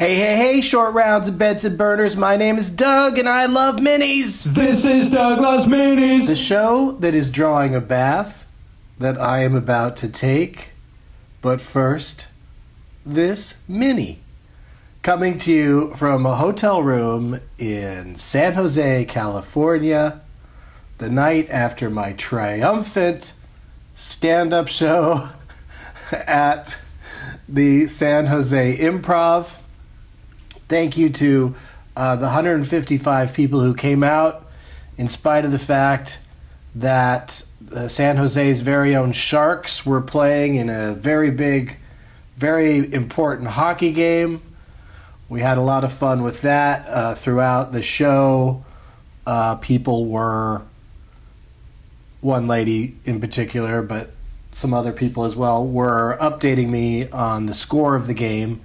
Hey, hey, hey, short rounds and Benson burners. My name is Doug and I love minis. This is Doug Loves Minis. The show that is drawing a bath that I am about to take. But first, this mini. Coming to you from a hotel room in San Jose, California, the night after my triumphant stand up show at the San Jose Improv. Thank you to uh, the 155 people who came out, in spite of the fact that uh, San Jose's very own Sharks were playing in a very big, very important hockey game. We had a lot of fun with that uh, throughout the show. Uh, people were, one lady in particular, but some other people as well, were updating me on the score of the game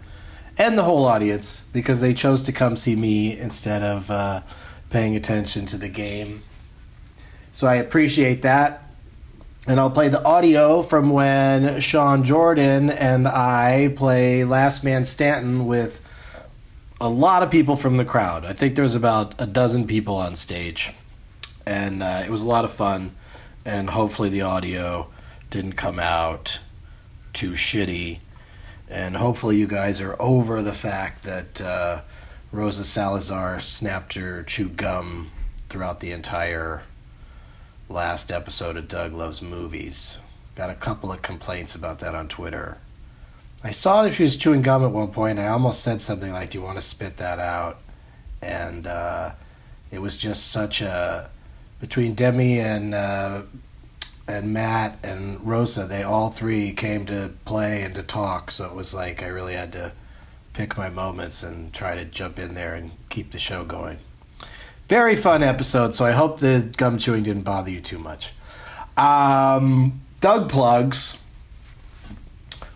and the whole audience because they chose to come see me instead of uh, paying attention to the game. So I appreciate that. And I'll play the audio from when Sean Jordan and I play Last Man Stanton with a lot of people from the crowd. I think there was about a dozen people on stage. And uh, it was a lot of fun. And hopefully the audio didn't come out too shitty and hopefully you guys are over the fact that uh, Rosa Salazar snapped her chewed gum throughout the entire last episode of Doug Loves Movies. Got a couple of complaints about that on Twitter. I saw that she was chewing gum at one point. I almost said something like, "Do you want to spit that out?" And uh, it was just such a between Demi and uh, and Matt and Rosa, they all three came to play and to talk. So it was like I really had to pick my moments and try to jump in there and keep the show going. Very fun episode. So I hope the gum chewing didn't bother you too much. Um, Doug plugs.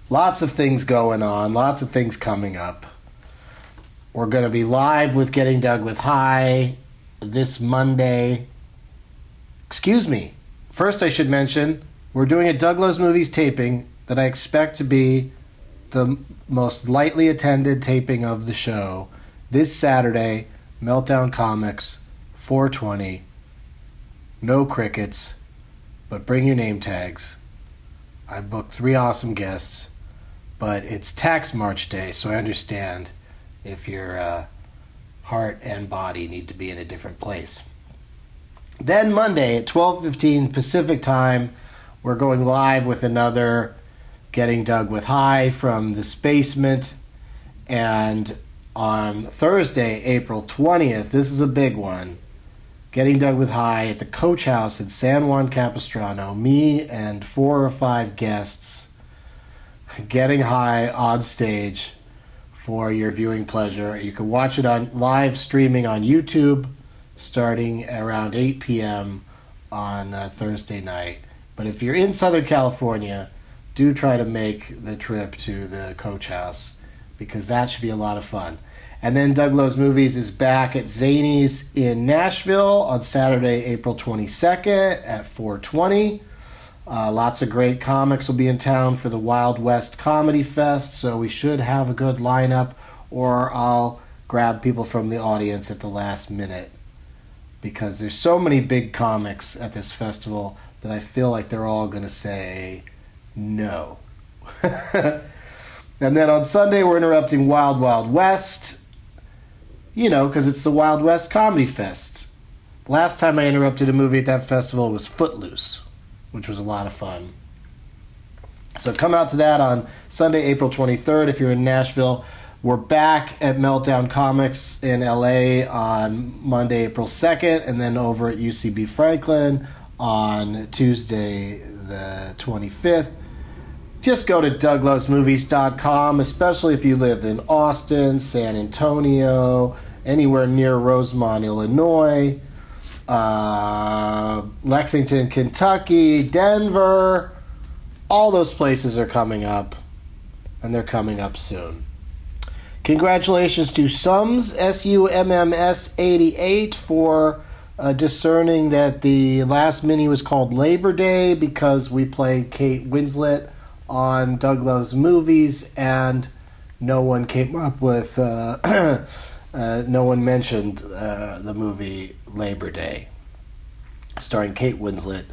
Lots of things going on. Lots of things coming up. We're going to be live with Getting Doug with High this Monday. Excuse me, First, I should mention we're doing a Doug Loves Movies taping that I expect to be the most lightly attended taping of the show this Saturday, Meltdown Comics, 420. No crickets, but bring your name tags. I booked three awesome guests, but it's tax March day, so I understand if your uh, heart and body need to be in a different place. Then Monday at 12:15 Pacific time, we're going live with another Getting Doug with High from the Spacement and on Thursday, April 20th, this is a big one. Getting Doug with High at the Coach House in San Juan Capistrano, me and four or five guests getting high on stage for your viewing pleasure. You can watch it on live streaming on YouTube starting around 8 p.m. on uh, Thursday night. But if you're in Southern California, do try to make the trip to the Coach House because that should be a lot of fun. And then Doug Loves Movies is back at Zanies in Nashville on Saturday, April 22nd at 420. Uh, lots of great comics will be in town for the Wild West Comedy Fest, so we should have a good lineup, or I'll grab people from the audience at the last minute because there's so many big comics at this festival that I feel like they're all going to say no. and then on Sunday, we're interrupting Wild Wild West, you know, because it's the Wild West Comedy Fest. Last time I interrupted a movie at that festival was Footloose, which was a lot of fun. So come out to that on Sunday, April 23rd if you're in Nashville. We're back at Meltdown Comics in LA on Monday, April 2nd, and then over at UCB Franklin on Tuesday, the 25th. Just go to douglovesmovies.com, especially if you live in Austin, San Antonio, anywhere near Rosemont, Illinois, uh, Lexington, Kentucky, Denver. All those places are coming up, and they're coming up soon. Congratulations to Summs, S U M M S 88, for uh, discerning that the last mini was called Labor Day because we played Kate Winslet on Doug Loves Movies and no one came up with, uh, uh, no one mentioned uh, the movie Labor Day, starring Kate Winslet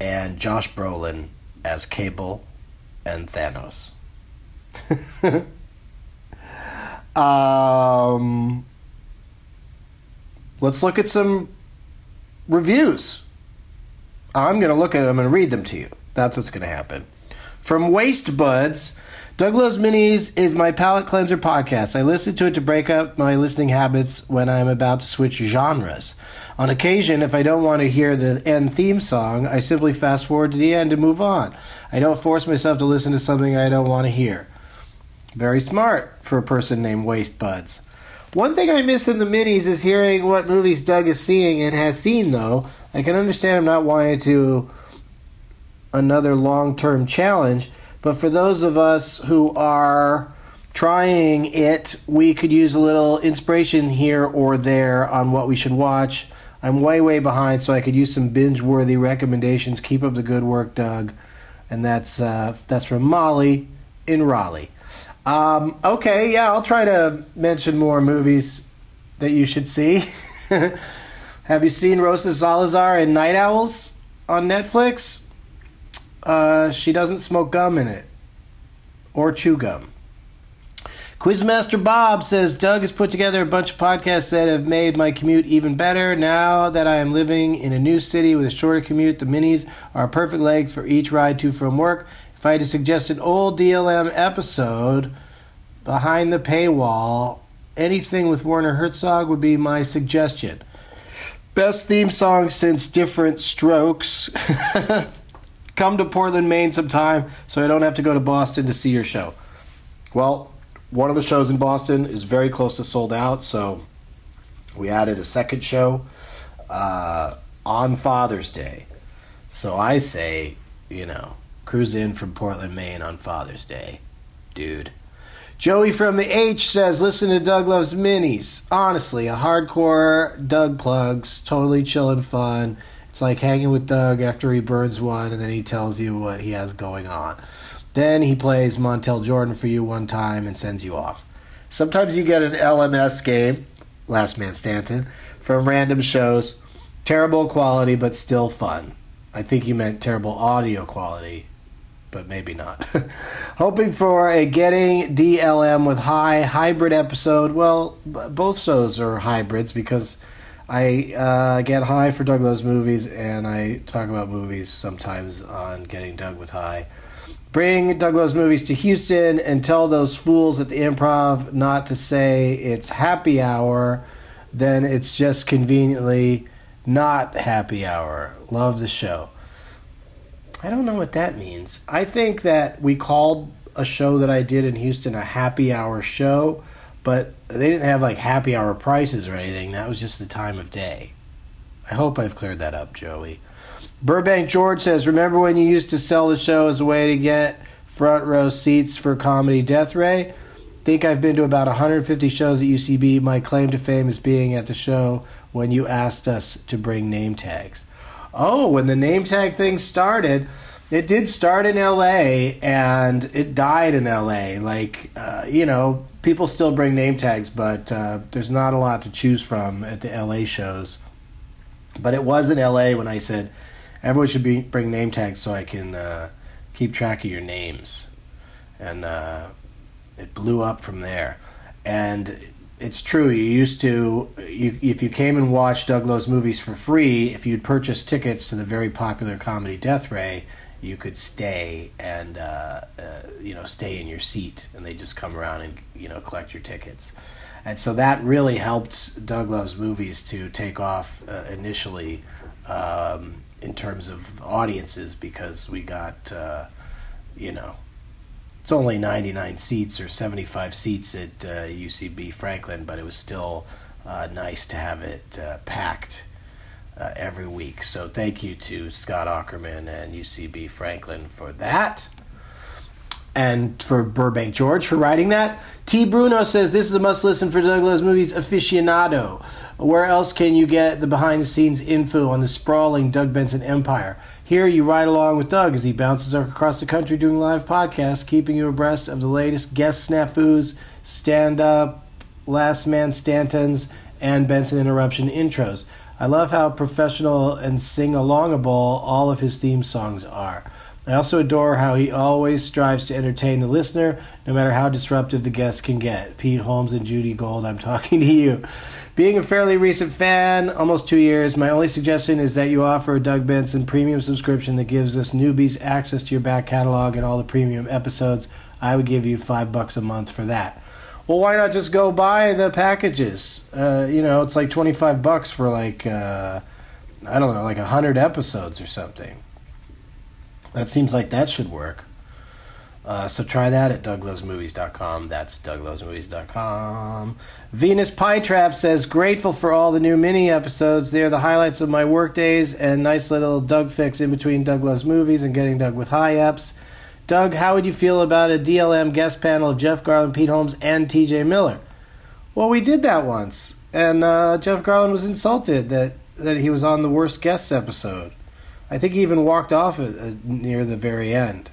and Josh Brolin as Cable and Thanos. um, let's look at some reviews. I'm going to look at them and read them to you. That's what's going to happen. From Waste Buds, Doug Loves Minis is my palate cleanser podcast. I listen to it to break up my listening habits when I'm about to switch genres. On occasion, if I don't want to hear the end theme song, I simply fast forward to the end and move on. I don't force myself to listen to something I don't want to hear. Very smart for a person named Waste Buds. One thing I miss in the minis is hearing what movies Doug is seeing and has seen, though. I can understand him not wanting to another long term challenge, but for those of us who are trying it, we could use a little inspiration here or there on what we should watch. I'm way, way behind, so I could use some binge worthy recommendations. Keep up the good work, Doug. And that's, uh, that's from Molly in Raleigh. Um, okay, yeah, I'll try to mention more movies that you should see. Have you seen Rosa Salazar in Night Owls on Netflix? Uh, she doesn't smoke gum in it or chew gum. Quizmaster Bob says Doug has put together a bunch of podcasts that have made my commute even better. Now that I am living in a new city with a shorter commute, the minis are perfect legs for each ride to from work. If I had to suggest an old DLM episode behind the paywall, anything with Werner Herzog would be my suggestion. Best theme song since Diff'rent Strokes. Come to Portland, Maine sometime so I don't have to go to Boston to see your show. Well, one of the shows in Boston is very close to sold out, so we added a second show uh, on Father's Day. So I say, you know, cruise in from Portland, Maine on Father's Day, dude. Joey from the H says, listen to Doug Loves Minis. Honestly, a hardcore Doug plugs, totally chill and fun. It's like hanging with Doug after he burns one and then he tells you what he has going on. Then he plays Montel Jordan for you one time and sends you off. Sometimes you get an LMS game, Last Man Stanton, from random shows. Terrible quality, but still fun. I think you meant terrible audio quality, but maybe not. Hoping for a Getting DLM with High hybrid episode. Well, both shows are hybrids because I uh, get high for Doug Loves Movies and I talk about movies sometimes on Getting Doug with High. Bring Doug Loves Movies to Houston and tell those fools at the improv not to say it's happy hour, then it's just conveniently not happy hour. Love the show. I don't know what that means. I think that we called a show that I did in Houston a happy hour show, but they didn't have like happy hour prices or anything. That was just the time of day. I hope I've cleared that up, Joey. Burbank George says, Remember when you used to sell the show as a way to get front row seats for Comedy Death Ray? think I've been to about 150 shows at UCB. My claim to fame is being at the show when you asked us to bring name tags. Oh, when the name tag thing started, it did start in LA and it died in LA. Like, uh, you know, people still bring name tags, but uh, there's not a lot to choose from at the LA shows. But it was in LA when I said, everyone should be bring name tags so I can uh, keep track of your names, and uh, it blew up from there. And it's true. You used to, you, if you came and watched Doug Loves movies for free, if you'd purchased tickets to the very popular comedy Death Ray, you could stay and uh, uh, you know stay in your seat, and they just come around and you know collect your tickets. And so that really helped Doug Loves movies to take off uh, initially. Um, in terms of audiences because we got uh, you know it's only 99 seats or 75 seats at uh, UCB Franklin, but it was still uh, nice to have it uh, packed uh, every week. So thank you to Scott Aukerman and UCB Franklin for that. And for Burbank George for writing that. T. Bruno says this is a must listen for Doug Loves Movies aficionado. Where else can you get the behind the scenes info on the sprawling Doug Benson empire? Here you ride along with Doug as he bounces across the country doing live podcasts, keeping you abreast of the latest guest snafus, stand up, last man stantons, and Benson interruption intros. I love how professional and sing alongable all of his theme songs are. I also adore how he always strives to entertain the listener, no matter how disruptive the guest can get. Pete Holmes and Judy Gold, I'm talking to you. Being a fairly recent fan, almost two years, my only suggestion is that you offer a Doug Benson premium subscription that gives us newbies access to your back catalog and all the premium episodes. I would give you five bucks a month for that. Well, why not just go buy the packages? Uh, you know, it's like 25 bucks for like, uh, I don't know, like 100 episodes or something. That seems like that should work. Uh, so try that at douglovesmovies.com. That's douglovesmovies.com. Venus Pie Trap says, grateful for all the new mini episodes. They are the highlights of my work days and nice little Doug fix in between Doug Loves Movies and Getting Doug with High Ups. Doug, how would you feel about a DLM guest panel of Jeff Garlin, Pete Holmes, and TJ Miller? Well, we did that once, and uh, Jeff Garlin was insulted that, that he was on the worst guests episode. I think he even walked off uh, uh, near the very end.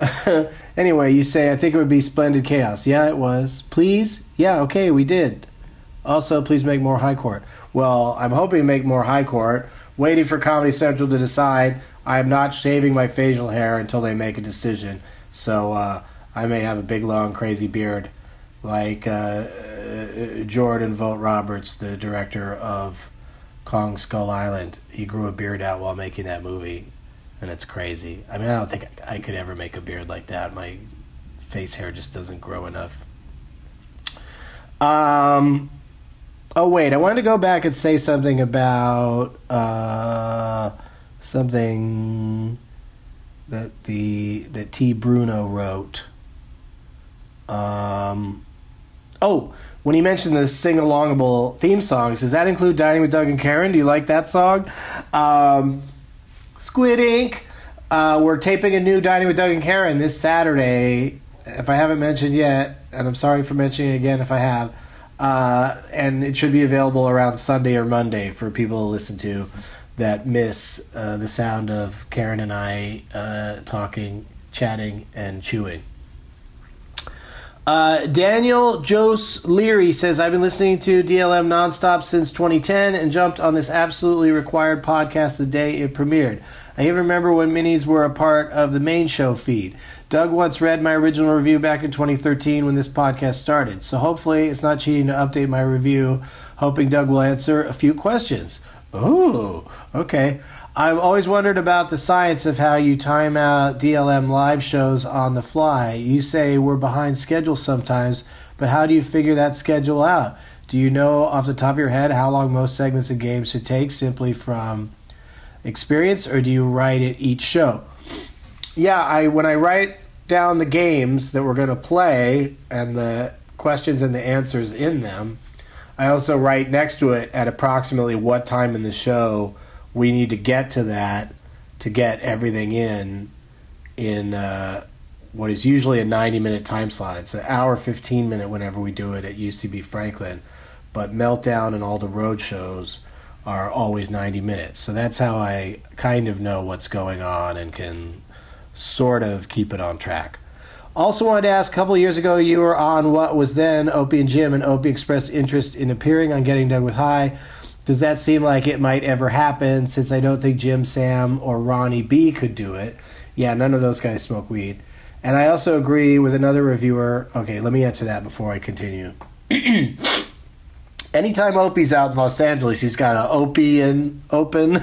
anyway, you say, I think it would be Splendid Chaos. Yeah, it was. Please? Yeah, okay, we did. Also, please make more High Court. Well, I'm hoping to make more High Court. Waiting for Comedy Central to decide. I am not shaving my facial hair until they make a decision. So uh, I may have a big, long, crazy beard like uh, uh Jordan Vogt Roberts, the director of Kong Skull Island. He grew a beard out while making that movie, and it's crazy. I mean, I don't think I could ever make a beard like that. My face hair just doesn't grow enough. Um. Oh wait, I wanted to go back and say something about uh, something that the that T Bruno wrote. Um. Oh, when he mentioned the sing alongable theme songs, does that include Dining with Doug and Karen? Do you like that song? Um, Squid Ink. Uh, we're taping a new Dining with Doug and Karen this Saturday. If I haven't mentioned yet, and I'm sorry for mentioning it again if I have, uh, and it should be available around Sunday or Monday for people to listen to that miss uh, the sound of Karen and I uh, talking, chatting, and chewing. Uh, Daniel Jose Leary says, I've been listening to DLM nonstop since 2010 and jumped on this absolutely required podcast the day it premiered. I even remember when minis were a part of the main show feed. Doug once read my original review back in 2013 when this podcast started, so hopefully it's not cheating to update my review, hoping Doug will answer a few questions. Oh, okay. I've always wondered about the science of how you time out DLM live shows on the fly. You say we're behind schedule sometimes, but how do you figure that schedule out? Do you know off the top of your head how long most segments of games should take simply from experience, or do you write it each show? Yeah, I when I write down the games that we're going to play and the questions and the answers in them, I also write next to it at approximately what time in the show we need to get to that to get everything in in uh, what is usually a 90 minute time slot. It's an hour 15 minute whenever we do it at UCB Franklin, but Meltdown and all the road shows are always 90 minutes. So that's how I kind of know what's going on and can sort of keep it on track. Also wanted to ask, a couple years ago, you were on what was then Opie and Jim, and Opie expressed interest in appearing on Getting Doug with High. Does that seem like it might ever happen since I don't think Jim, Sam, or Ronnie B could do it? Yeah, none of those guys smoke weed. And I also agree with another reviewer. Okay, let me answer that before I continue. Anytime Opie's out in Los Angeles, he's got an Opie and open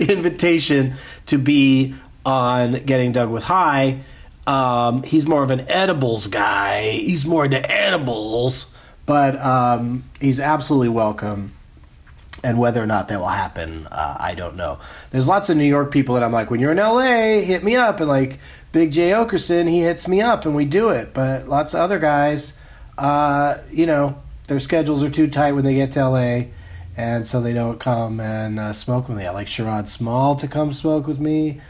invitation to be on Getting Doug with High. Um, he's more of an edibles guy. He's more into edibles, but um, he's absolutely welcome and whether or not that will happen, uh, I don't know. There's lots of New York people that I'm like, when you're in LA, hit me up. And like Big Jay Oakerson, he hits me up and we do it. But lots of other guys, uh, you know, their schedules are too tight when they get to LA. And so they don't come and uh, smoke with me. I like Sherrod Small to come smoke with me.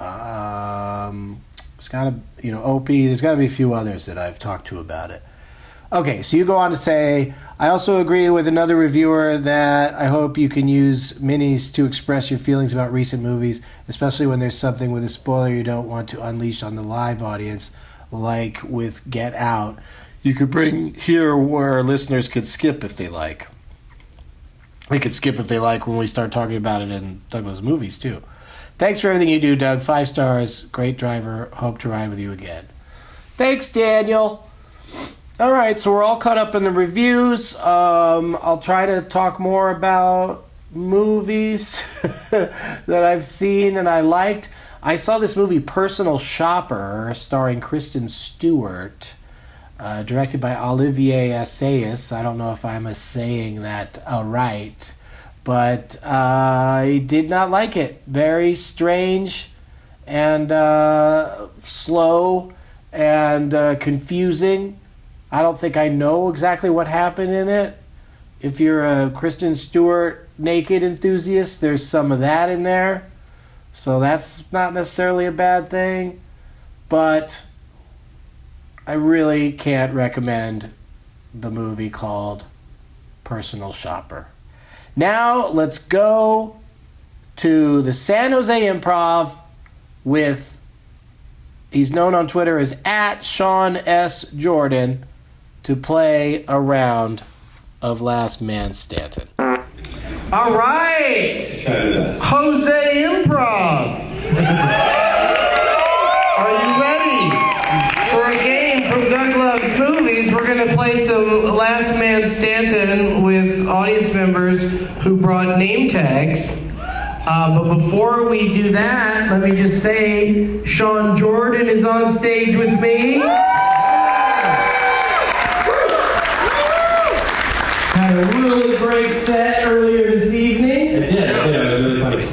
Um, there's got to, you know, Opie. There's got to be a few others that I've talked to about it. Okay, so you go on to say, I also agree with another reviewer that I hope you can use minis to express your feelings about recent movies, especially when there's something with a spoiler you don't want to unleash on the live audience, like with Get Out. You could bring here where listeners could skip if they like. They could skip if they like when we start talking about it in Doug Loves movies too. Thanks for everything you do, Doug. Five stars. Great driver. Hope to ride with you again. Thanks, Daniel. All right, so we're all caught up in the reviews. Um, I'll try to talk more about movies that I've seen and I liked. I saw this movie, Personal Shopper, starring Kristen Stewart, uh, directed by Olivier Assayas. I don't know if I'm saying that uh, right, but uh, I did not like it. Very strange and uh, slow and uh, confusing I don't think I know exactly what happened in it. If you're a Kristen Stewart naked enthusiast, there's some of that in there. So that's not necessarily a bad thing. But I really can't recommend the movie called Personal Shopper. Now let's go to the San Jose Improv with, he's known on Twitter as at Sean S. Jordan to play a round of Last Man Stanton. All right, Jose Improv. Are you ready for a game from Doug Loves Movies? We're going to play some Last Man Stanton with audience members who brought name tags. Uh, but before we do that, let me just say Sean Jordan is on stage with me. Had a really great set earlier this evening. It did, it did. It was really funny.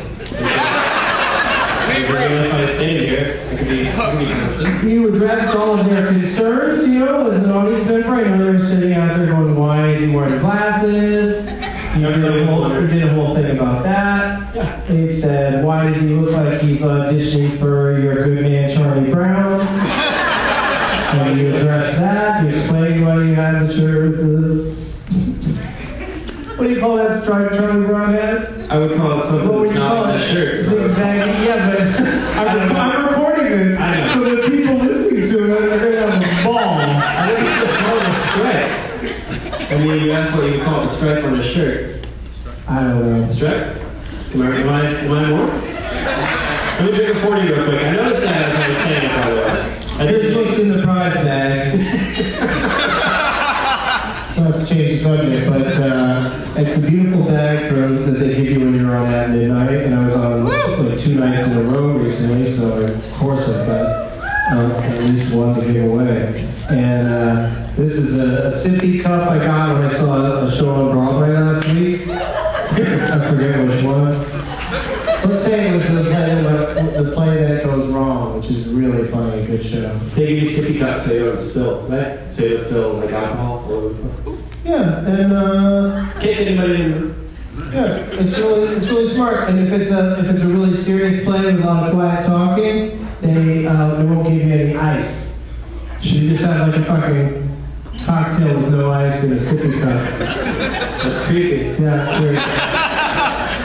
It was really funny standing here. It could be, it could be You addressed all of their concerns, you know, as an audience member. I know they were sitting out there going, why is he wearing glasses? You know, did a whole, did a whole thing about that. They said, why does he look like he's auditioning for your good man Charlie Brown? And you address that. You explained why you had the shirt with the what do you call that stripe Charlie Brown had? I would call it something What would you call it? shirt. Exactly, yeah, but I'm, I'm recording this, I so the people listening to it are gonna have a ball. I think it's just called a stripe. I mean, you asked what you would call the stripe on a shirt. I don't know. Stripe? Am I, am I, am I more? Let me drink a 40 real quick. I noticed that as I was saying it, by the way. I did what's in the prize bag. Not to change the subject, but uh, it's a beautiful bag from that they give you when you're on at midnight, and I was on like two nights in a row recently, so of course I've got um, at least one to give away. And uh, this is a, a sippy cup I got when I saw a show on Broadway last week. I forget which one. Let's say it was the play, that- the play that goes wrong, which is really funny, a good show. They give you sippy cups so you don't spill, right? So you don't spill like alcohol all over the place. Yeah, and uh, In case anybody didn't yeah, it's really it's really smart. And if it's a if it's a really serious play with a lot of quiet talking, they uh, they won't give you any ice. So you just have like a fucking cocktail with no ice in a sippy cup. That's creepy. Yeah.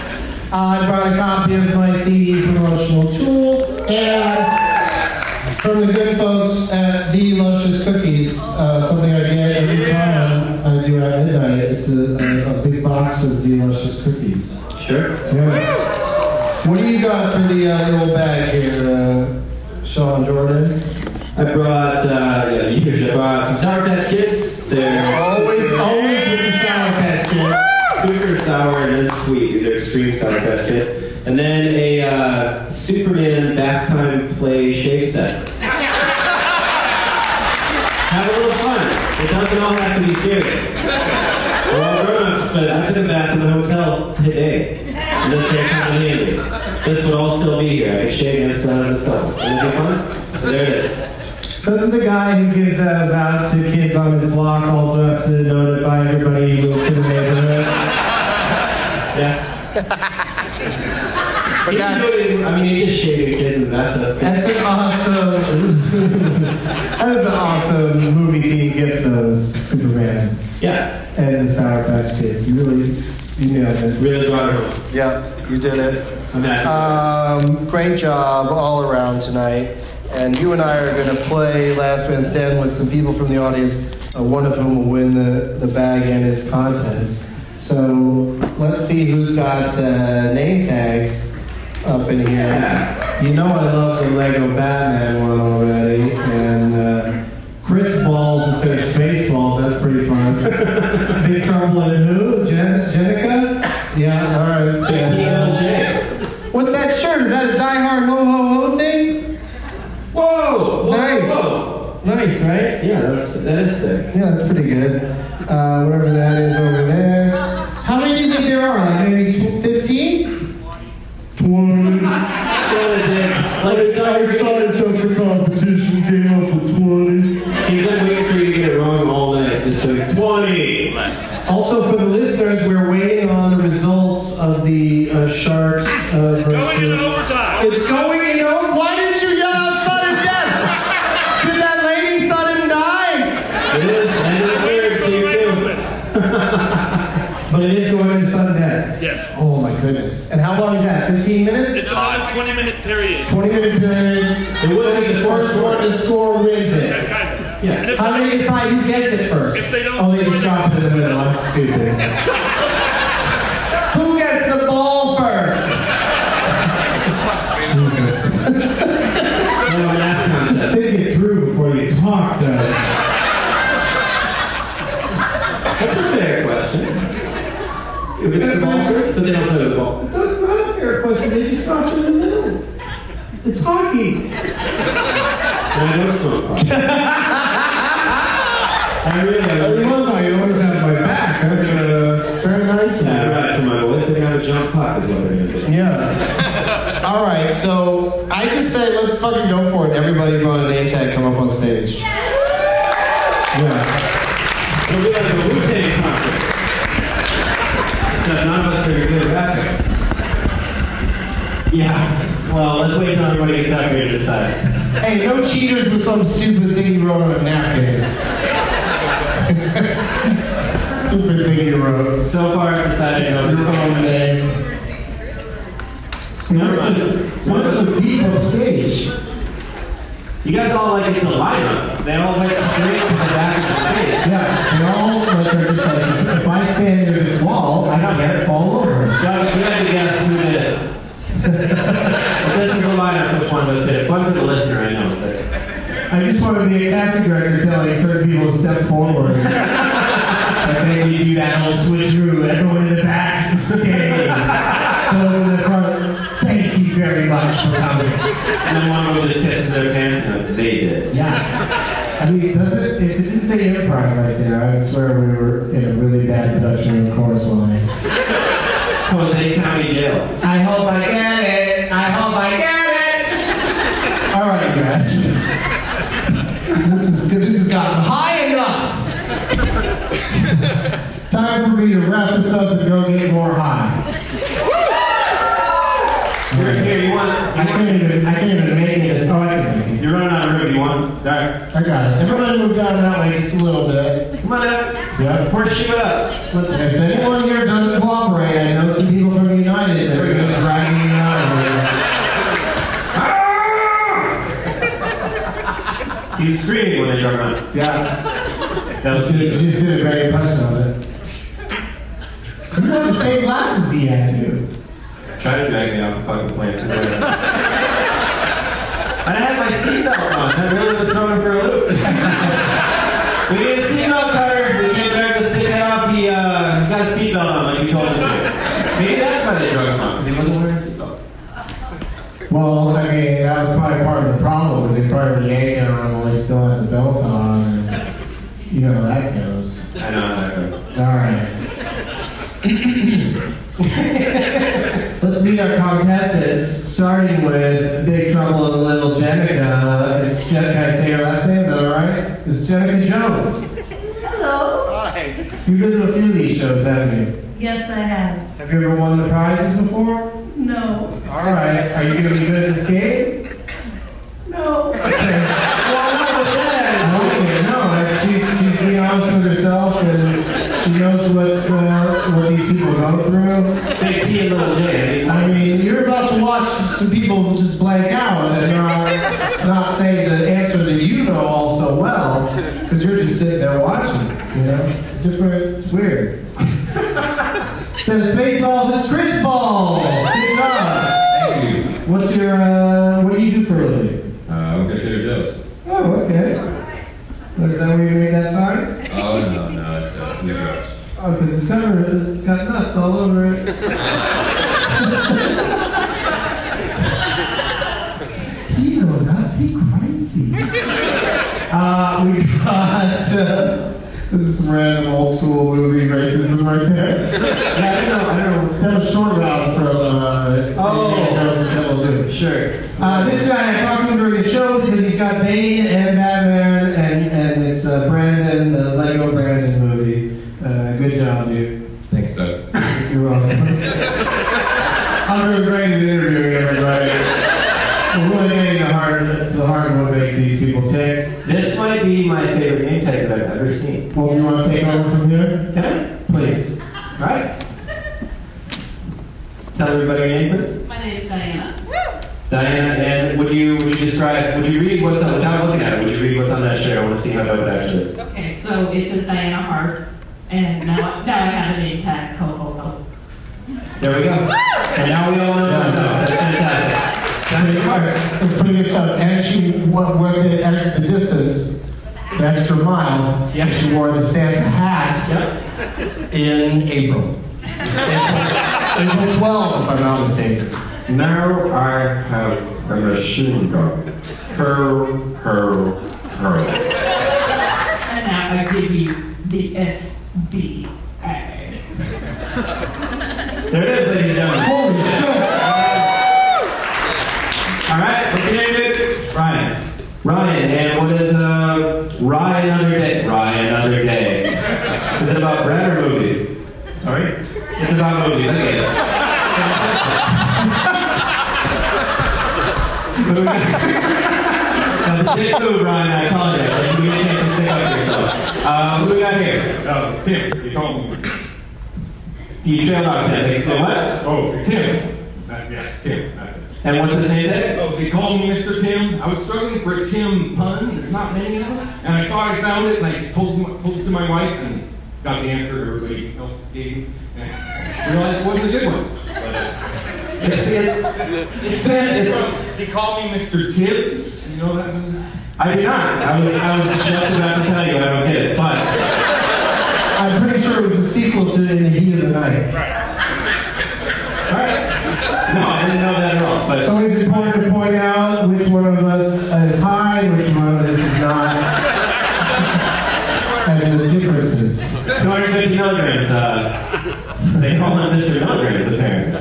Uh, I brought a copy of my CD promotional tool and from the good folks at DeLuscious Cookies, uh, something I get every time I do at midnight. It's a, a, a big box of DeLuscious Cookies. Sure. Yeah. What do you got for the uh, little bag here, uh, Sean Jordan? I brought, uh, yeah, you usually brought some Sour Patch Kids. They're Always, always with the Sour Patch Kid. super sour and then sweet. These are extreme Sour Patch Kids. And then a uh, Superman back time play shave set. Have a little fun. It doesn't all have to be serious. We're all grown-ups, but I took a bath in the hotel today. And this come in handy. This would all still be here. I could shave and stuff and stuff. Wouldn't it be fun? So there it is. Doesn't the guy who gives those out to kids on his block also have to notify everybody who moved to the neighborhood? Yeah. But You that's, can do I mean, you're just shaving kids in the bathtub. that's an awesome, that was an awesome movie themed gift, though, Superman. Yeah, and the Sour Patch Kids. You really, you nailed it. really brought it home. Yep, you did it. I'm happy. Um, great job all around tonight. And you and I are going to play Last Man Standing with some people from the audience, uh, one of whom will win the, the bag and its contents. So let's see who's got uh, name tags up in here. Yeah. You know I love the Lego Batman one already, and uh, Chris Balls instead of Space Balls, that's pretty fun. Big Trouble in Who? Jen- Jenica? Yeah, all right. Yeah. What's that shirt? Is that a Die Hard Ho Ho Ho? Whoa! whoa Nice. Whoa. Nice, right? Yeah, that's, that is sick. Yeah, that's pretty good. Uh, whatever that is over there. How many do you think there are? Like maybe 15? 20. Like a I sized up the competition, came up with 20. He's been waiting for you to get it wrong all night. Just like 20. Also, for the listeners, we're waiting on the results of the uh, Sharks uh, versus. Going into overtime. It's going in over. Why didn't you yell out sudden death? Did that lady sudden die? It is. And it's weird to you too. But it is going into sudden death. Yes. Oh my goodness. And how long is that? 15 minutes? It's about a 20 minute period. 20 minute period. It will be the the first first one to score wins it. Kind of. Yeah. How do they decide who gets it first? if they don't Oh, they score, just then- drop it in the middle. I'm stupid. Who gets the ball first? Jesus. No, math. Think it through before you talk, though. That's a fair question. If it's the ball first, but they don't play with the ball. No, it's not a fair question. They just drop it in the middle. It's hockey. And I don't smoke pot. I realize. You always you always have my back. That's uh, very nice of Yeah, you. right, for my voice, they gotta jump pot is what they're gonna do. Yeah. All right, so I just say let's fucking go for it. Everybody brought a name tag, come up on stage. Yeah. It'll be like a Wu-Tang concert. Except none of us are good at rapping. Yeah. Well, let's wait till everybody gets up here to decide. Hey, no cheaters with some stupid thing you wrote on a napkin. stupid thing you wrote. So far, I've decided no. Your own name. What's the deep stage? You guys all like it's a lineup. They all went straight to the back of the stage. Yeah, they all like are just like, if I stand near this wall, I can't fall over. Doug, you had to guess who did it. Well, this is the lineup. Which one was it? Fun for the listener, I know. But I just want to be a casting director telling certain people to step forward. like maybe do that whole switcheroo, everyone in the back, stay. Those in the front, thank you very much for coming. and then one would just kisses their pants and they did. Yeah. I mean, does it, if it didn't say improv right there, I would swear we were in a really bad production of Chorus Line. Jose County Jail. I hope I get All right, guys. This is good. This has gotten high enough. It's time for me to wrap this up and go get more high. Here, here, you want? I can't even, I can't even make it. Oh, I can make it. you're running out of room. You want? There. I got it. Everybody move down that way just a little bit. Come on up. Yeah. Horseshoe it up. Let's. If anyone here doesn't cooperate, I know some people from United that are going to drag me out of He's screaming when they him out. Yeah. That was You good. just did a great impression of it. You have the same glasses he had too. Try to drag me off the fucking plane and I had my seatbelt on. I really was throwing for a loop. we need a seatbelt cutter. We can't drag the stick head off. He, uh, he's got a seatbelt on like we told him to. Maybe that's why they drug him out, because he wasn't wearing a seatbelt. Well, I mean, that was probably part of the problem because they probably were yanking on him while he still had the belt on. And you know how that goes. I know how that goes. All right. Let's meet our contestants, starting with Big Trouble in Little Jenica. It's Jen- can I say her last name? Is that all right? It's Jenica Jones. Hello. Hi. You've been to a few of these shows, haven't you? Yes, I have. Have you ever won the prizes before? No. All right. Are you going to be good at this game? No. Okay. Okay, no, she's, she's being honest with herself, and She knows what's uh, what these people go through. Big T and little J. I mean, I mean, you're about to watch some people just blank out and not, not say the answer that you know all so well, because you're just sitting there watching. You know, it's different. It's weird. Instead of Spaceballs, it's Chris Balls. Good job. Thank you. What's your uh, what do you do for a living? Uh, I'm gonna Trader Joe's. Oh, okay. Is that where you made that sign? Oh no, no, it's uh, New York. Oh, because it's covered. It's got nuts all over it. you He crazy. Uh, we got. Uh, this is some random old school movie racism right there. yeah, I don't know. I don't know. It's kind of short round from. Uh, Oh. Indiana Jones and Temple of Doom. Sure. Uh, this guy, I talked to him during the show because he's got Bane and Batman, and, and it's uh, Brandon, the Lego Brandon movie. Uh, good job, dude. Thanks, Doug. You're welcome. I'm doing great at interviewing everybody. We're really getting the heart, to the heart of what makes these people tick. This might be my favorite name tag that I've ever seen. Well, you want to take over from here? Can I? Please. Right. Tell everybody your name, please. My name is Diana. Diana, and would you would you describe? Would you read what's on without looking at it? Would you read what's on that shirt? I want to see how dope it actually is. Okay, so it says Diana Hart, and now, now I have a name tag. Ho ho ho. There we go. And now we all know. Yeah. No, that's fantastic. Diana Hart. It's, it's pretty good stuff. And she wo- worked the, ex- the distance, the extra mile. Yeah. She wore the Santa hat Yep. in April. April 12, if I'm not mistaken. Now I have a machine gun. Her, her, her. And now I give you the FBI. There it is, ladies and gentlemen. Holy shit! All right, what's your name, dude? Ryan. Ryan, and what is uh, Rye Another Day? Rye Another Day. Is it about bread or movies? Sorry? It's about movies, I get it. What do we got? That's a big move, Ryan, I apologize. I didn't get a chance to stick up for yourself. Uh, who we got here? Uh, Tim, you call me. You trail out Tim? What? Oh, Tim. Uh, yes, Tim. It. And what's his name tag? Oh, they called me Mr. Tim. I was struggling for a Tim pun. There's not many of them. And I thought I found it, and I told, told it to my wife, and got the answer everybody else gave me. And realized it wasn't a good one. But, uh, It's, it's, it's it's, they call me Mr. Tibbs. You know that? one? I do not. I was, I was just about to tell you I don't get it, but I'm pretty sure it was a sequel to In the Heat of the Night. Right. all right. No, I didn't know that. But It's always important to point out which one of us is high and which one of us is not. and the differences. 250 milligrams. Uh, they call him Mr. Milligrams apparently.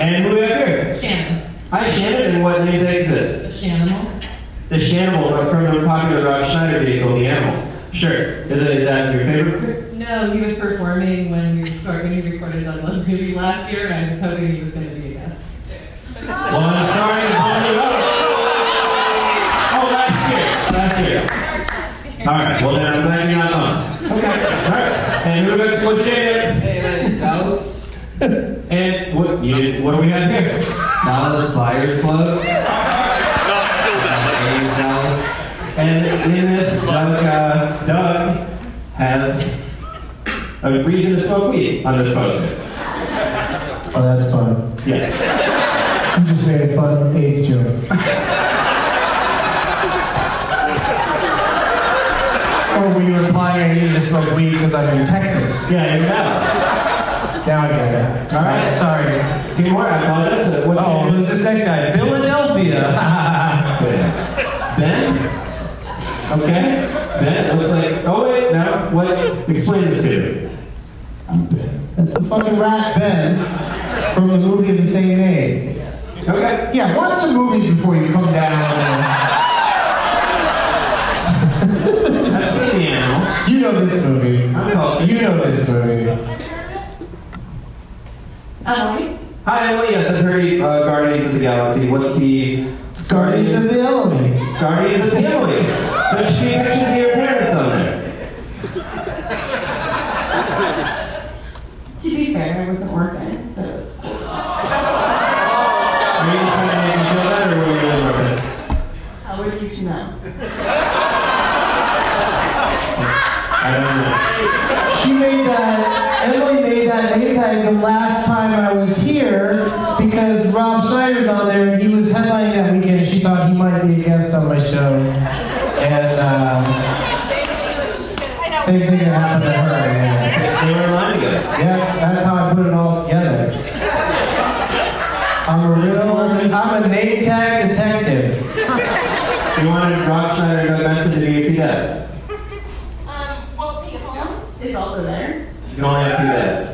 And who do we have here? Shannon. Hi, Shannon. And what name tag is this? The Shanimal. The Shanimal from the popular Rob Schneider vehicle, the Animal. Sure. Is, it, is that your favorite? No, he was performing when we or when you recorded Doug Loves movies last year, and I was hoping he was going to be a guest. Well, I'm sorry to bum you out. Oh, last year. Last year. All right. Well, then I'm glad you're not on. Okay. All right. And who else? What's your Dallas. And what? You did, what do we have here? Dallas Flyers Club. Not still Dallas. Hey, Dallas. And in this, Doug, uh, Doug has a reason to smoke weed on this poster. Oh, that's fun. Yeah. You just made a fun AIDS joke. or were you implying I needed to smoke weed because I'm in Texas? Yeah, you're Dallas. Now I get that. All right. Sorry. Two more. I apologize. What's Oh, who's this next guy? Philadelphia. Ben? Ben? Okay. Ben, it looks like. Oh, wait, no. What? Explain this to me. I'm Ben. That's the fucking rat Ben from the movie of the same name. Okay. Yeah, watch some movies before you come down. You know this movie. Emily. Hi, Emily. Yes, I've heard uh, Guardians of the Galaxy. What's the. It's Guardians of the Element. Guardians of the Emily. There should be pictures your parents on there. that name tag the last time I was here because Rob Schneider's on there and he was headlining that weekend. and She thought he might be a guest on my show. And uh, same thing that happened to her. Yeah. They were together. yeah, that's how I put it all together. I'm a real, I'm a name tag detective. You wanted Rob Schneider and Doug Benson to be your two dads. Um, well, Pete Holmes is also there. You can only have two dads.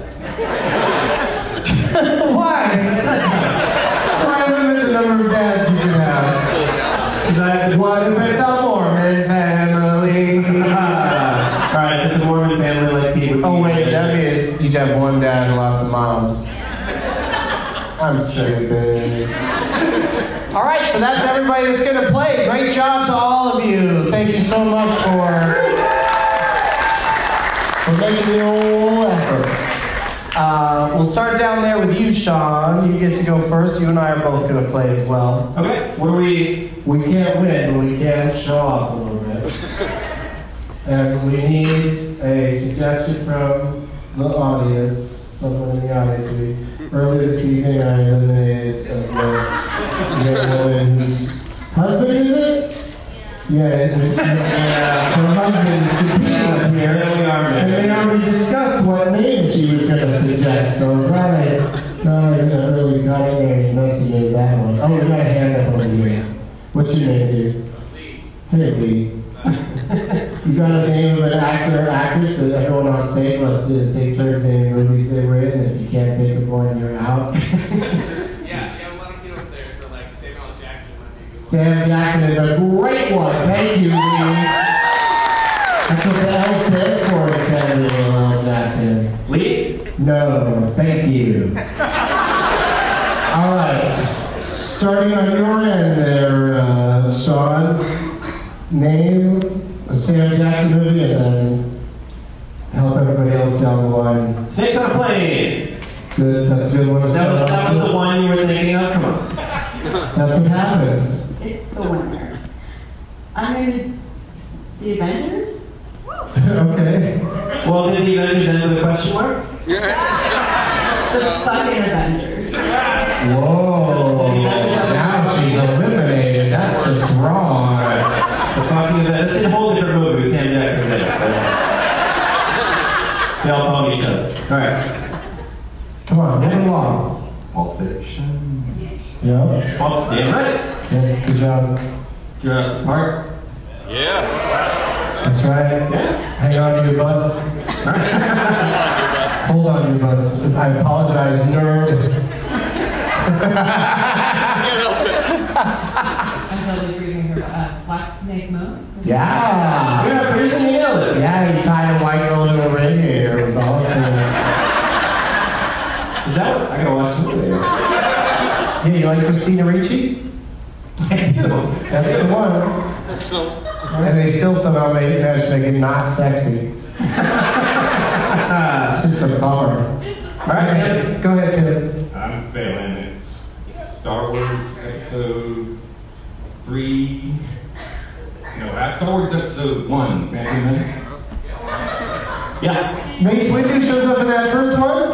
Why? Why limit the number of dads you can have? Exactly. What if it's a Mormon family? All right, it's a Mormon family like Pete would be. Oh wait, that'd be you'd have one dad and lots of moms. I'm. All right, so that's everybody that's gonna play. Great job to all of you. Thank you so much for for making the whole effort. Uh, we'll start down there with you, Sean. You get to go first. You and I are both gonna play as well. Okay, what we? We can't win, but we can show off a little bit. And we need a suggestion from the audience, someone in the audience. We, earlier this evening, I eliminated a the young woman whose husband is it? Yeah, it was, uh, her husband is competing up here. There we are, And they already discussed what name she was going to suggest, so I'm glad I, glad I uh, really got in there and investigated that one. Oh, we got a hand up over here. What's your name, dude? Hey, Lee. You got a name of an actor or actress that everyone on stage wants to take turns naming movies they were in, and if you can't think of one, you're out. Yeah, yeah, a lot of people up there, so like Samuel Jackson might be a good one. Sam Jackson is a great one. Thank you, Lee. That's what the L stands for, Samuel L. Jackson. Lee? No, thank you. All right. Starting on your end there, uh, Sean. Name a Sam Jackson movie and then help everybody else down the line. Snakes on a plane. Good, that's a good one. to That was, that was the one you were thinking of? Come on. That's what happens. It's the winner. I'm gonna. The Avengers? okay. Well, did the Avengers end with a question mark? The fucking Avengers. Whoa. All right. Come on, move along. Pulp Fiction. Yep. Well, damn right. Yeah, good job. Jurassic Park. Yeah. That's right. Yeah. Hang on to your butts. Hold on to your butts. I apologize, nerd. I'm totally freezing her. Uh, Black Snake Moan. Yeah. Yeah, pretty soon you nailed it. Yeah, he tied a white girl to a radiator. It was awesome. Is that what? I gotta watch the movie. Yeah, you like Christina Ricci? I do. That's the one. And they still somehow made it, managed to make it not sexy. it's just a bummer. All right, Tim. Go ahead, Tim. I'm failing. It's Star Wars Episode 3. No, Star Wars Episode 1, Phantom Menace. Yeah. Mace Windu shows up in that first one?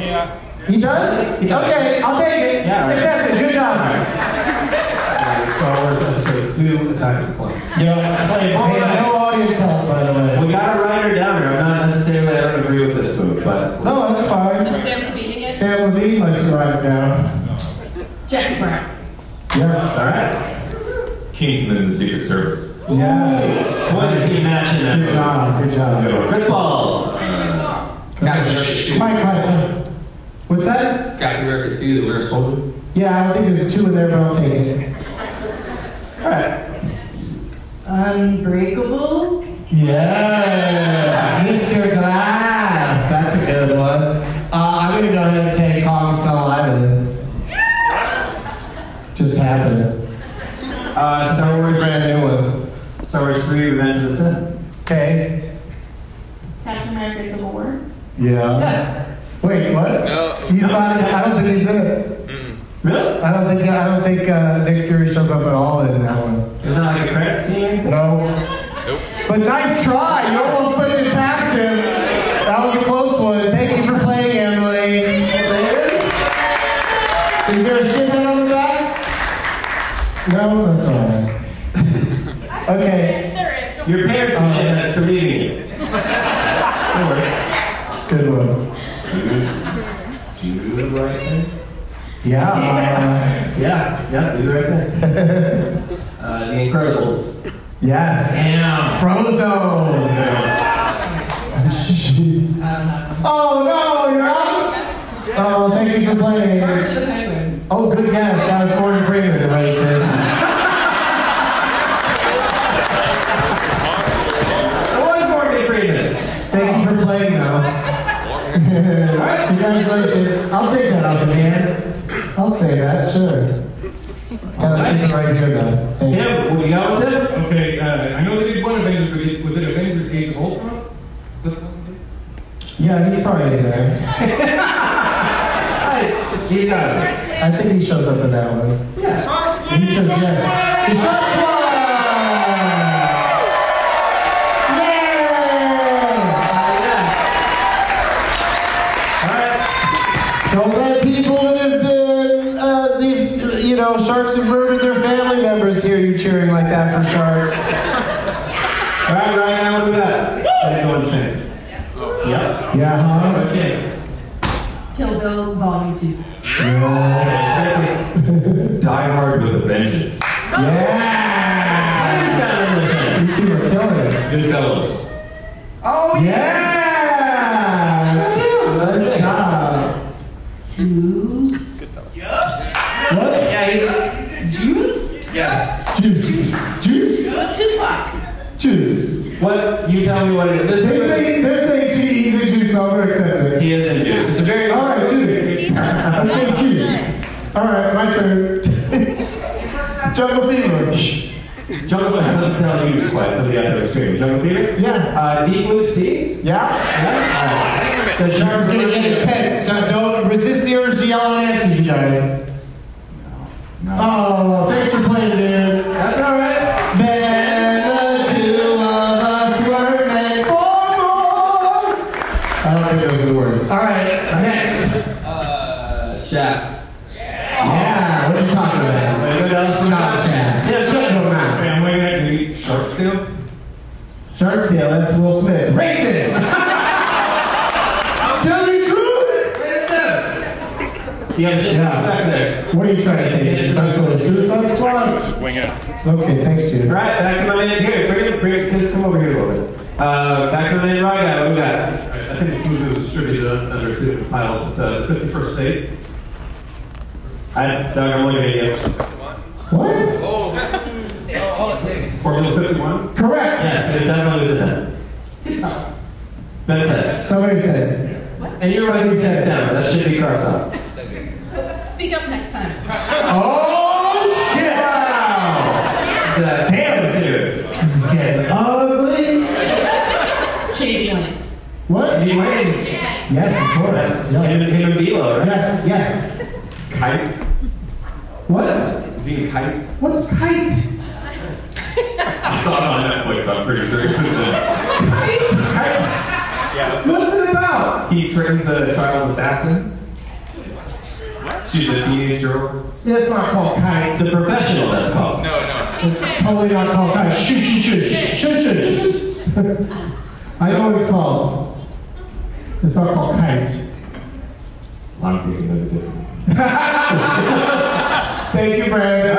Yeah. He does? He does. Okay, I'll take it. Yeah, right. Accepted. Good job. Uh, Star Wars Episode 2, Attack of the Clones. Yeah. Play- Hey, no audience help, by the way. We got a writer down here. I'm not necessarily, I don't agree with this move, but. No, that's fine. Sam beating it? Sam Levine likes to write it down. Jack Brown. Yeah. All right. Kingsman in the Secret Service. Yeah. Boy, does he match in that Good job. Good job. Chris Balls. Mike, Mike, what's that? Captain America 2, The Winter Soldier. Yeah, I don't think there's a two in there, but I'll take it. All right. Unbreakable? Yeah. Mr. Glass. That's a good one. Uh, I'm going to go ahead and take Kong Skull Island. Just happened. Uh, Star It's Wars. a brand new one. Star Wars 3, Revenge of the Sith. Okay. Captain America Civil War? Yeah. Yeah. Wait, what? No. He's not. In, I don't think he's in it. Really? I don't think. I don't think uh, Nick Fury shows up at all in that one. There's not like a credit scene? No. But nice try. You almost slipped it past him. That was a close Yeah, yeah, do the right thing. Uh, the Incredibles. yes. Damn. Frozone. oh no, you're out. Oh, thank you for playing. March of the Penguins. Oh, good guess. That was Morgan Freeman, the racist. It was Morgan Freeman. Thank you for playing, though. Congratulations. I'll take that off the hands. I'll say that, sure. Gotta keep it right here, though. Thanks. Tim, what you got with Tim? Okay, uh, I know they did one Avengers, but it- was it Avengers Age of Ultron? Is that the one? Yeah, he's probably in there. Hi. He does. I think he shows up in that one. Yeah. He says yes. The Shark doesn't tell you to be quiet. Somebody out there screaming. Jungle Fever? Yeah. Uh, Deep Blue Sea? Yeah? Yeah? The This sharks is gonna get intense, so don't resist the urge to yell out answers, you guys. Oh, thanks for playing, dude. That's all right. Then the two of us were meant for more. I don't think those are the words. All right, next. Uh, Shaft. Yeah, what you talking about? Wait, what else? we John got? Shaft. Yeah, Shut your mouth. Hey, I'm waiting at the Shark Steel. Shark Tale, that's Will Smith. Racist! Tell me truth! Yeah, shit Yeah. back there. What are you trying to say? This is some sort of suicide squad? Wing it. Okay, thanks, dude. All right, back to my man. Here, bring it, bring it. Just come over here a little bit. Uh, back to my man, right guy. What we got? I think this movie was distributed under two different titles. Uh, the 51st State. I, Doug, I'm looking at you. What? Formula 51. Correct! Yes, it definitely is in that. Goodfellas. That's it. Somebody said. it. And you're writing these things down. That should be crossed out. Speak up next time. Oh, shit! Wow! The damn dude. This is getting ugly. Shady Lance. What? He wins. Yes, of course. Him, Yes. him and Bilo, right? Yes, yes. Kite. What? Is he in Kite? What's kite? I saw it on Netflix, I'm pretty sure he was in. Yeah. What's it about? He trains a child assassin. She's a teenage girl. Yeah, it's not called kite. The professional, that's called. No, no. It's totally not called kite. Shush, shush, shush, shush, shush, shush. I know what it's called. It's not called kite. I'm thinking of it different. Thank you, Brandon.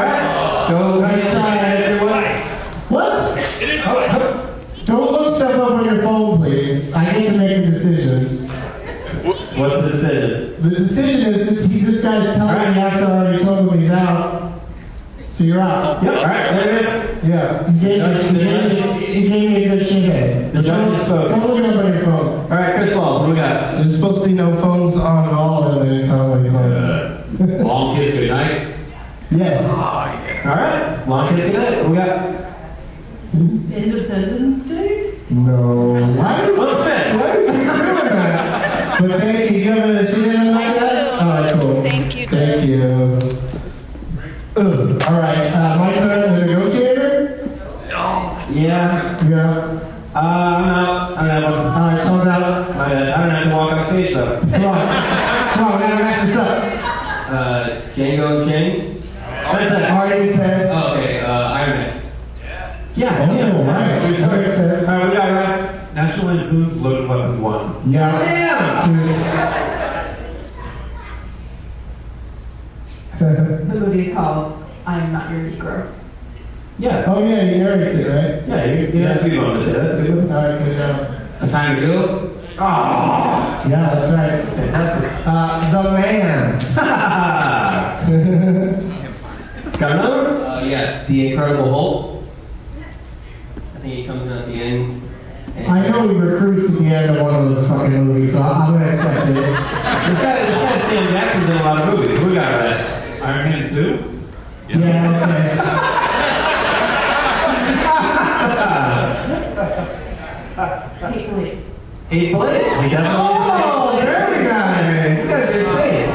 Go, Nice try, everyone. What? Oh, oh. Don't look stuff up on your phone, please. I need to make the decisions. What's the decision? The decision is that he, this guy's telling me after I already told him he's out. So you're out. Yep, all right, there it is. Yeah, you gave, me- you gave, me- you gave me a good shit head. The judge has spoken. Don't look it up on your phone. All right, Chris Balls, what we got? There's supposed to be no phones on at all in the Conway Club. Long kiss goodnight. Yes. Ah, all right, long kiss goodnight. What we got? Independence Day? No. Why do Will Smith. Why are you doing that? But thank you. You have Ugh. All right, uh, my turn. The negotiator. Yeah. Yeah. Uh, I'm out. I'm out. All right, someone's out. My bad. I don't have to walk off stage though. Come on. Come on, gotta wrap this up. Uh, Django Unchained. That's it. Already said. Oh, okay, uh, Iron Man. Yeah. Oh, right. That makes. All right, we got right. National Lampoon's Loaded Weapon 1. Yeah. The movie is called I Am Not Your Negro. Yeah. oh yeah, he narrates it, right? Yeah, you, you have to be on this. That's good. All right, good job. A time to go? Oh, Yeah, that's right. fantastic. Uh, the man. Got another? Uh, yeah, The Incredible Hulk. I think he comes in at the end. And- I know he recruits at the end of one of those fucking movies, so I'm gonna accept it. This guy, this guy Sam Jackson's in a lot of movies. We got that. Iron Man 2? Yeah, okay. Hate Wait. He played. He definitely Oh, there we oh, You go. guys are insane.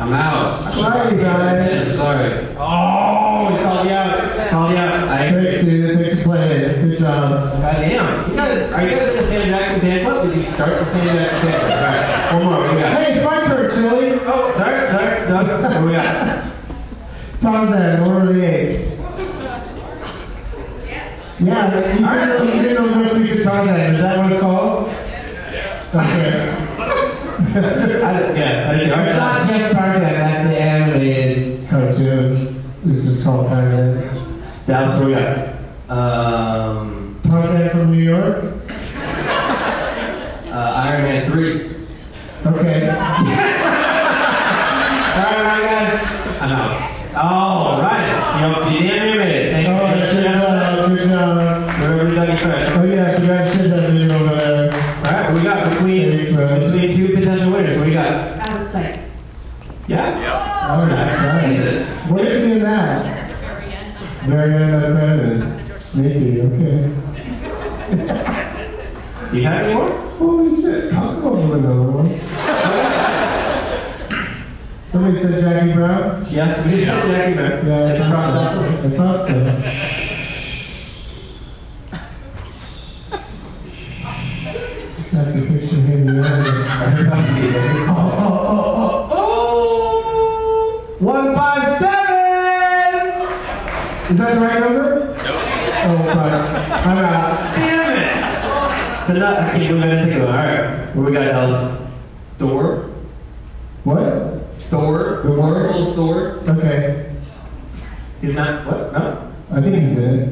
I'm out. Sorry, guys. I'm sorry. Oh, he called you out. Called you out. I Thanks, dude. Thanks for playing. Good job. Goddamn. You guys, are you guys in the Sam Jackson fan club? Did you start the Sam Jackson fan club? All right. One more. We got? Hey, it's my turn, silly. Oh, sorry, sorry. Doug, what we got? Tarzan, Order of the Apes. Yeah, he's in, he's in those most recent Tarzan. Is that what it's called? Okay. I, yeah, I It's not just Tarzan, that's the animated cartoon. It's just called Tarzan. Dallas, what we got? Um, Tarzan from New York? uh, Iron Man 3. Okay. All right, I got. I know. Oh, right. You you near made it. Thank All right, you. job, good job. Remember to Dougie Fresh. Oh yeah, congrats to that video over there. All right, what we got between Thanks, between two potential winners. What we got? Out of sight. Yeah. Oh, nice. Jesus. Where is he in that? At the very end. Very uncredited. Sneaky, okay. Do you have any more? Holy shit, I'll go with another one. Somebody said Jackie Brown? Yes, we said Jackie Brown. Yeah, It's I thought so. I thought so. Just have to picture him in the other. Oh, oh, oh, oh, oh! One five seven! Is that the right number? Oh, fuck. I'm out. Damn it! It's enough. I can't believe I didn't think of it. All right. What we got, Dallas? Thor. What? Thor. The word? Marvel's Thor. Okay. He's not. What? No. I think he's in it.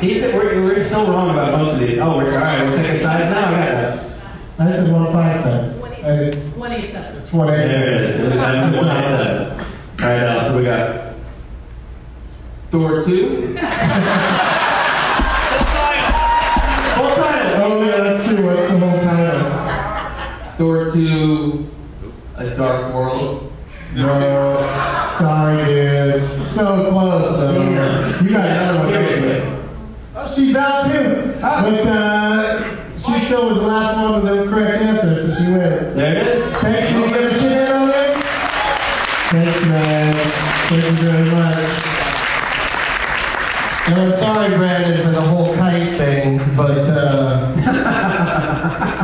He's. We're, we're so wrong about most of these. Oh, we're all right. We're picking sides now. I got that. I said one five seven. And it's, 187. it's one eight. There it is. It was at one nine seven. All right, Dallas. What we got? Thor two. Full title. Oh yeah, that's true. What's the whole title? Thor 2, A Dark World. No, sorry, dude. So close though. Yeah. You got another one. Seriously. Oh, she's out too. But uh, she still was the last one with the correct answer, so she wins. There it is. Thanks, can you give a shit hand on there? Thanks, man. Thank you very much. And I'm sorry, Brandon, for the whole kite thing, but uh,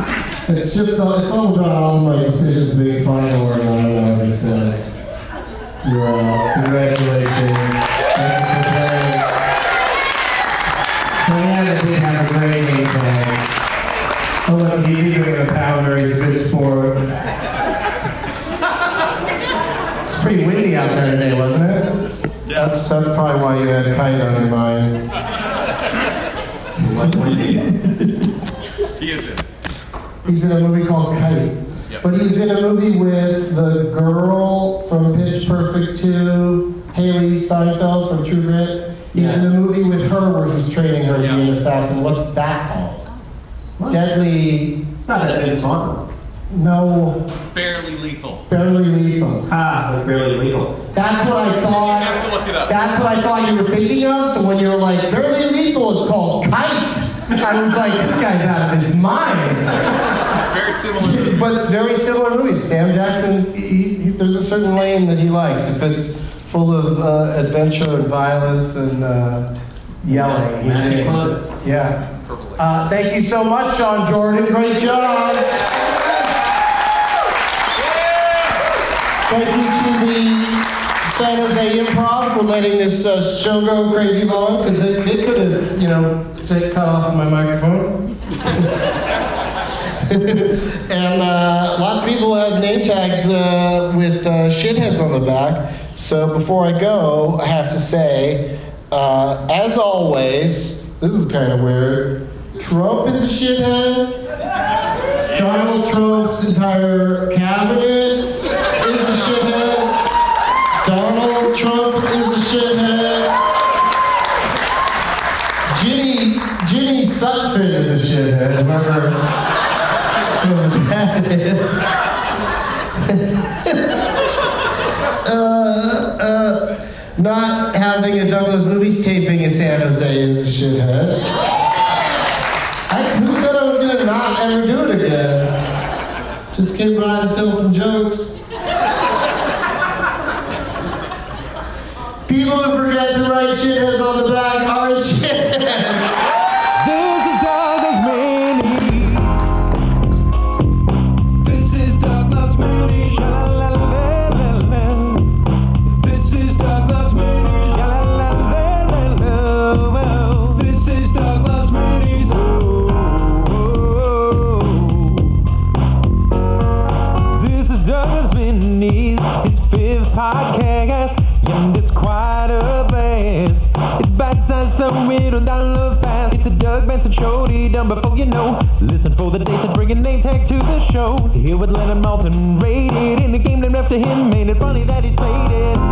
it's just all, it's all about all my decisions being final or not. I just said, you're uh, congratulations. Thanks for playing. Diana did have a great game plan. Oh, look, he's doing a pounder. He's a good sport. It's pretty windy out there today, wasn't it? That's that's probably why you had a kite on your mind. Is in it. He's in a movie called Kite. But he's in a movie with the girl from Pitch Perfect 2, Hailee Steinfeld from True Grit. He's in a movie with her where he's training her to be an assassin. What's that called? Deadly. It's not that Vince Vaughn. No, Barely lethal. barely lethal. Ah, that's barely legal. That's what I thought. You have to look it up. That's what I thought you were thinking of. So when you were like, barely lethal is called kite, I was like, this guy's out of his mind. Very similar. But it's very similar movies. Sam Jackson, he, he, there's a certain lane that he likes. If it's full of uh, adventure and violence and uh, yelling, he's Magic Yeah. Uh, thank you so much, Sean Jordan. Great job. Thank you to the San Jose Improv for letting this uh, show go crazy long because it, it could have, you know, cut off my microphone. and uh, lots of people had name tags uh, with uh, shitheads on the back. So before I go, I have to say, uh, as always, this is kind of weird. Trump is a shithead. Donald Trump's entire cabinet is a shithead. Donald Trump is a shithead. Ginny Ginny Sutphin is a shithead. Whoever whoever that is. uh, uh, not having a Doug Loves Movies taping in San Jose is a shithead. I, who said I was gonna not ever do it again? Just came by to tell some jokes. People who forget to write shitheads on the back are shitheads. The dates and bring a name tag to the show. Here with Leonard Maltin, rated in the game named after him. Made it funny that he's played it.